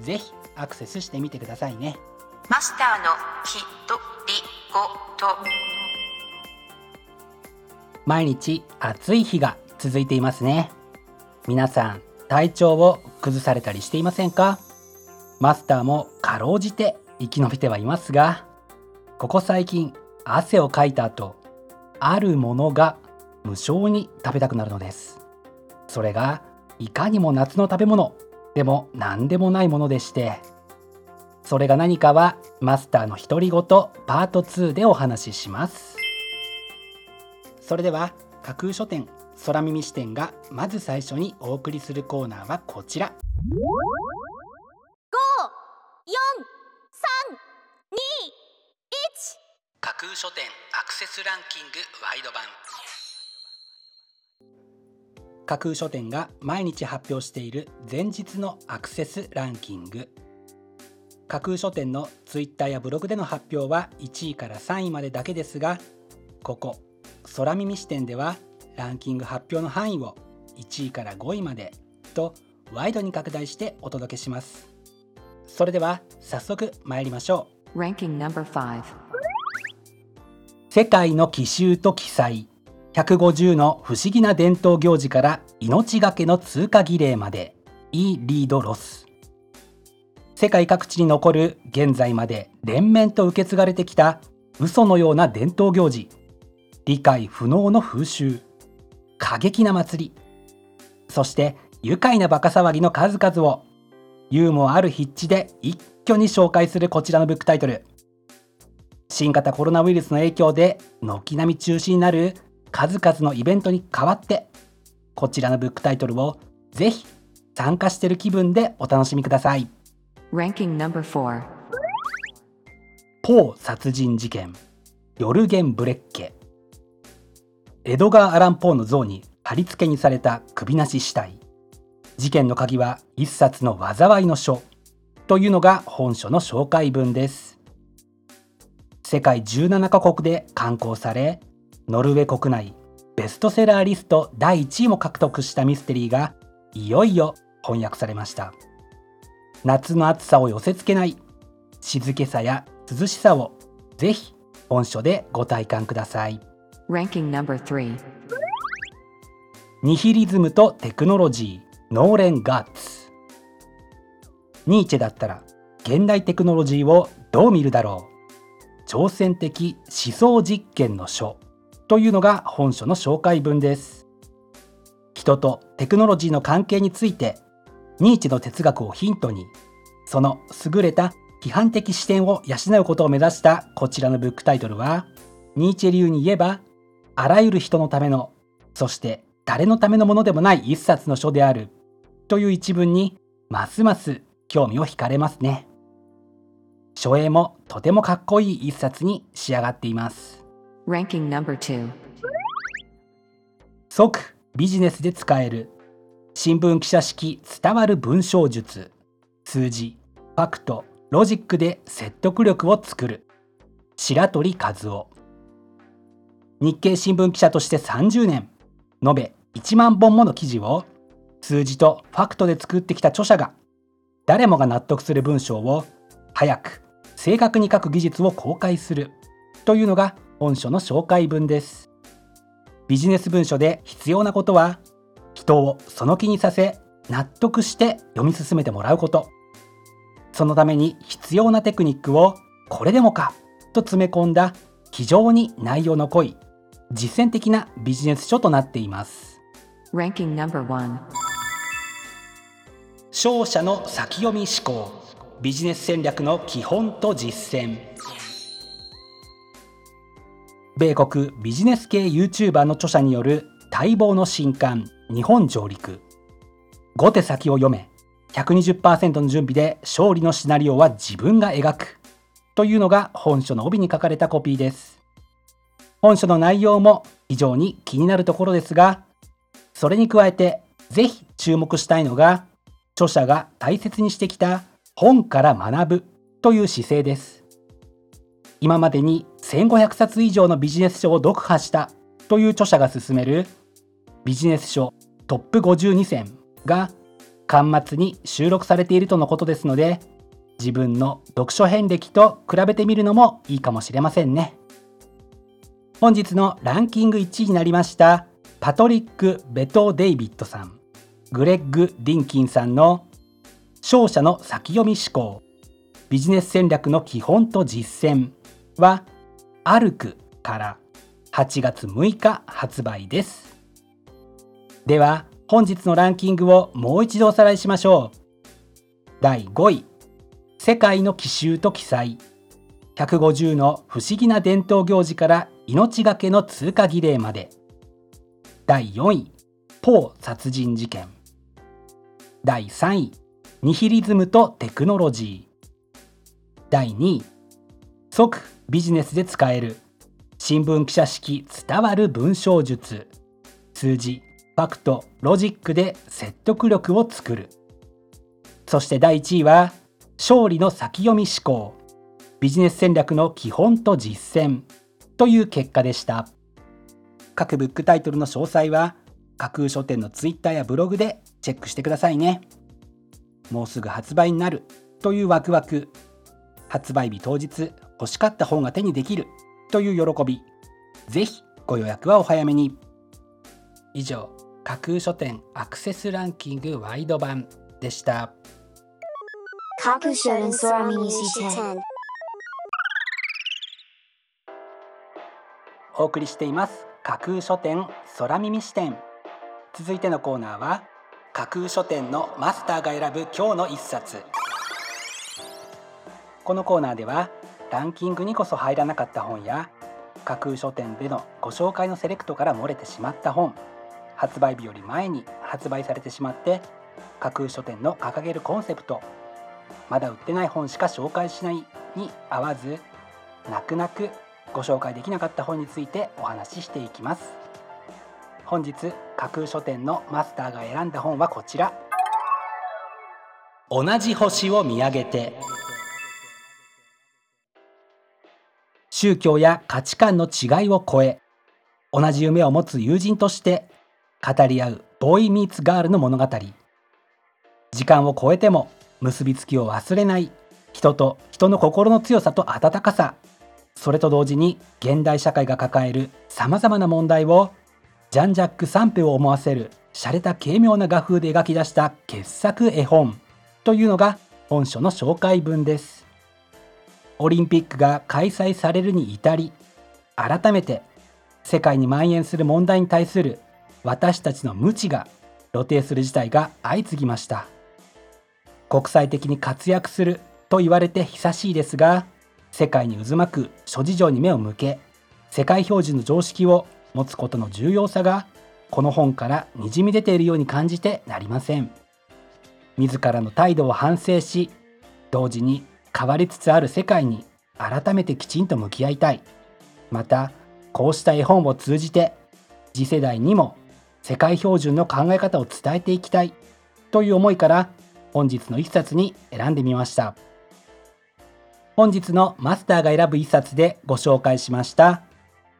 ぜひアクセスしてみてくださいね。マスターのひとりごと。毎日暑い日が続いていますね。皆さん体調を崩されたりしていませんか？マスターもかろうじて生き延びてはいますがここ最近汗をかいた後あるものが無性に食べたくなるのです。それがいかにも夏の食べ物でも何でもないものでしてそれが何かはマスターの独り言パート2でお話しします。それでは架空書店空耳視点がまず最初にお送りするコーナーはこちら。架空書店アクセスランキングワイド版架空書店が毎日発表している前日のアクセスランキング。架空書店のツイッターやブログでの発表は1位から3位までだけですがここ空耳視点ではランキング発表の範囲を1位から5位までとワイドに拡大してお届けします。それでは早速参りましょう。Ranking number 5世界の奇襲と奇祭150の不思議な伝統行事から命がけの通過儀礼まで。イーリードロス。世界各地に残る現在まで連綿と受け継がれてきた嘘のような伝統行事。理解不能の風習。過激な祭り。そして愉快なバカ騒ぎの数々を。ユーモアある筆致で一挙に紹介するこちらのブックタイトル。新型コロナウイルスの影響で軒並み中止になる数々のイベントに代わってこちらのブックタイトルをぜひ参加している気分でお楽しみください。Ranking number 4ポー殺人事件。ヨルゲン・ブレッケ。エドガー・アラン・ポーの像に貼り付けにされた首なし死体。事件の鍵は一冊の災いの書というのが本書の紹介文です。世界17カ国で刊行されノルウェー国内ベストセラーリスト第1位も獲得したミステリーがいよいよ翻訳されました。夏の暑さを寄せ付けない静けさや涼しさをぜひ本書でご体感ください。Ranking number 3ニヒリズムとテクノロジーノーレン・ガッツ。ニーチェだったら現代テクノロジーをどう見るだろう。挑戦的思想実験の書というのが本書の紹介文です。人とテクノロジーの関係についてニーチェの哲学をヒントにその優れた批判的視点を養うことを目指したこちらのブックタイトルはニーチェ流に言えばあらゆる人のためのそして誰のためのものでもない一冊の書であるという一文にますます興味を惹かれますね。書影もとてもかっこいい一冊に仕上がっています。Ranking No.2 即ビジネスで使える。新聞記者式伝わる文章術。数字ファクトロジックで説得力を作る。白鳥和夫。日経新聞記者として30年。延べ1万本もの記事を。数字とファクトで作ってきた著者が。誰もが納得する文章を早く正確に書く技術を公開する。というのが本書の紹介文です。ビジネス文書で必要なことは人をその気にさせ納得して読み進めてもらうこと。そのために必要なテクニックをこれでもかと詰め込んだ非常に内容の濃い実践的なビジネス書となっています.商社の先読み思考。ビジネス戦略の基本と実践米国ビジネス系 YouTuber の著者による待望の新刊日本上陸。5手先を読め120%の準備で勝利のシナリオは自分が描く。というのが本書の帯に書かれたコピーです。本書の内容も非常に気になるところですがそれに加えてぜひ注目したいのが著者が大切にしてきた本から学ぶという姿勢です。今までに1500冊以上のビジネス書を読破したという著者が勧めるビジネス書トップ52選が巻末に収録されているとのことですので自分の読書遍歴と比べてみるのもいいかもしれませんね本日のランキング1位になりましたパトリック・ベト・デイビッドさんグレッグ・ディンキンさんの商社の先読み思考ビジネス戦略の基本と実践はアルクから8月6日発売です。では本日のランキングをもう一度おさらいしましょう。第5位世界の奇襲と記載150の不思議な伝統行事から命がけの通過儀礼まで。第4位ポー殺人事件。第3位ニヒリズムとテクノロジー。第2位即ビジネスで使える。新聞記者式伝わる文章術。数字ファクトロジックで説得力を作る。そして第1位は勝利の先読み思考。ビジネス戦略の基本と実践。という結果でした。各ブックタイトルの詳細は架空書店のツイッターやブログでチェックしてくださいね。もうすぐ発売になるというワクワク。発売日当日欲しかった本が手にできる。という喜び。ぜひご予約はお早めに。以上架空書店アクセスランキングワイド版でした。架空書店空耳視点お送りしています。架空書店空耳視点。続いてのコーナーは架空書店のマスターが選ぶ今日の一冊。このコーナーではランキングにこそ入らなかった本や架空書店でのご紹介のセレクトから漏れてしまった本発売日より前に発売されてしまって架空書店の掲げるコンセプトまだ売ってない本しか紹介しないに合わず泣く泣くご紹介できなかった本についてお話ししていきます。本日架空書店のマスターが選んだ本はこちら。同じ星を見上げて宗教や価値観の違いを超え同じ夢を持つ友人として語り合うボーイ・ミーツ・ガールの物語。時間を超えても結びつきを忘れない人と人の心の強さと温かさ。それと同時に現代社会が抱えるさまざまな問題をジャン・ジャック・サンペを思わせる洒落た軽妙な画風で描き出した傑作絵本というのが本書の紹介文です。オリンピックが開催されるに至り改めて世界に蔓延する問題に対する私たちの無知が露呈する事態が相次ぎました。国際的に活躍すると言われて久しいですが世界に渦巻く諸事情に目を向け世界標準の常識を持つことの重要さがこの本からにじみ出ているように感じてなりません。自らの態度を反省し同時に変わりつつある世界に改めてきちんと向き合いたい。またこうした絵本を通じて次世代にも世界標準の考え方を伝えていきたいという思いから本日の一冊に選んでみました。本日のマスターが選ぶ一冊でご紹介しました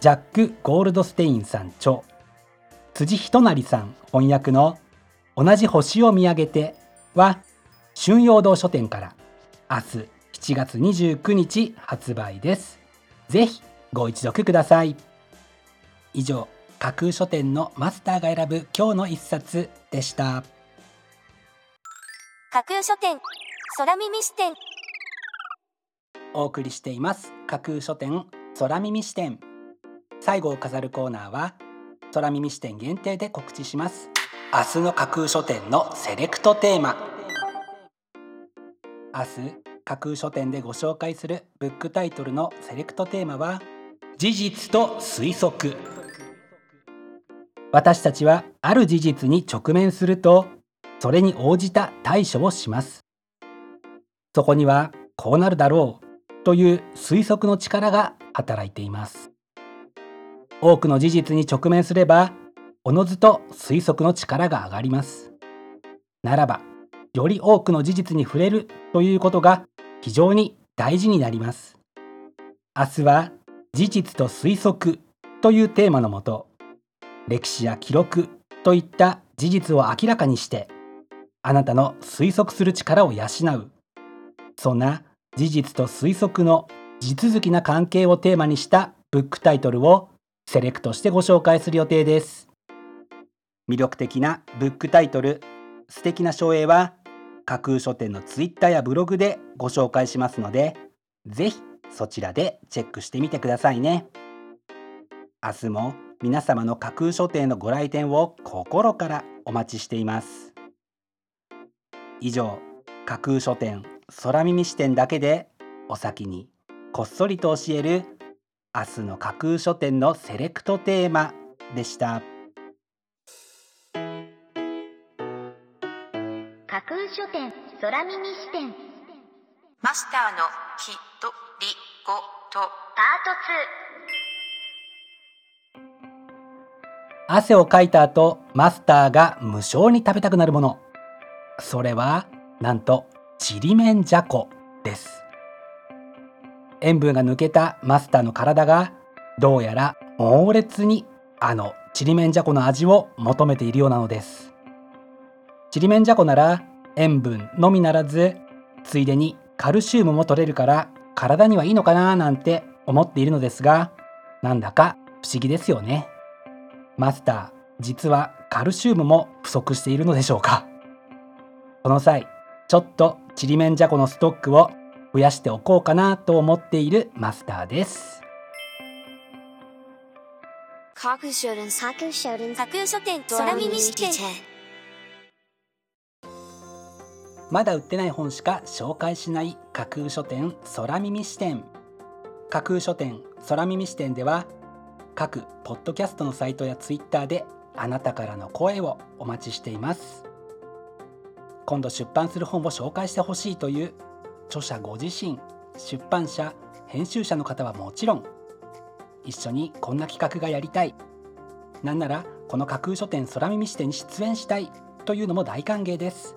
ジャック・ゴールドステインさん著辻仁成さん翻訳の同じ星を見上げては春陽堂書店から明日7月29日発売です。ぜひご一読ください。以上架空書店のマスターが選ぶ今日の一冊でした。架空書店空耳視点。お送りしています。架空書店空耳視点。最後を飾るコーナーは空耳視点限定で告知します。明日の架空書店のセレクトテーマ。明日架空書店でご紹介するブックタイトルのセレクトテーマは事実と推測。私たちはある事実に直面するとそれに応じた対処をします。そこにはこうなるだろうという推測の力が働いています。多くの事実に直面すればおのずと推測の力が上がります。ならばより多くの事実に触れるということが非常に大事になります。明日は事実と推測というテーマのもと歴史や記録といった事実を明らかにしてあなたの推測する力を養う。そんな事実と推測の地続きな関係をテーマにしたブックタイトルをセレクトしてご紹介する予定です。魅力的なブックタイトル素敵な書影は架空書店のツイッターやブログでご紹介しますのでぜひそちらでチェックしてみてくださいね。明日も皆様の架空書店のご来店を心からお待ちしています。以上架空書店空耳視点だけでお先にこっそりと教える明日の架空書店のセレクトテーマでした。架空書店空耳視点。マスターのひとりごとパ汗をかいた後マスターが無性に食べたくなるもの。それはなんとちりめんじゃこです。塩分が抜けたマスターの体がどうやら猛烈にあのちりめんじゃこの味を求めているようなのですちりめんじゃこなら塩分のみならずついでにカルシウムも取れるから体にはいいのかななんて思っているのですがなんだか不思議ですよね。マスター実はカルシウムも不足しているのでしょうか。この際ちょっとちりめんじゃこのストックを増やしておこうかなと思っているマスターです。架空書店架空書店架空書店空耳視点まだ売ってない本しか紹介しない架空書店空耳視点。架空書店空耳視点では各ポッドキャストのサイトやツイッターであなたからの声をお待ちしています。今度出版する本を紹介してほしいという著者ご自身出版社編集者の方はもちろん一緒にこんな企画がやりたい。なんならこの架空書店空耳視点に出演したいというのも大歓迎です。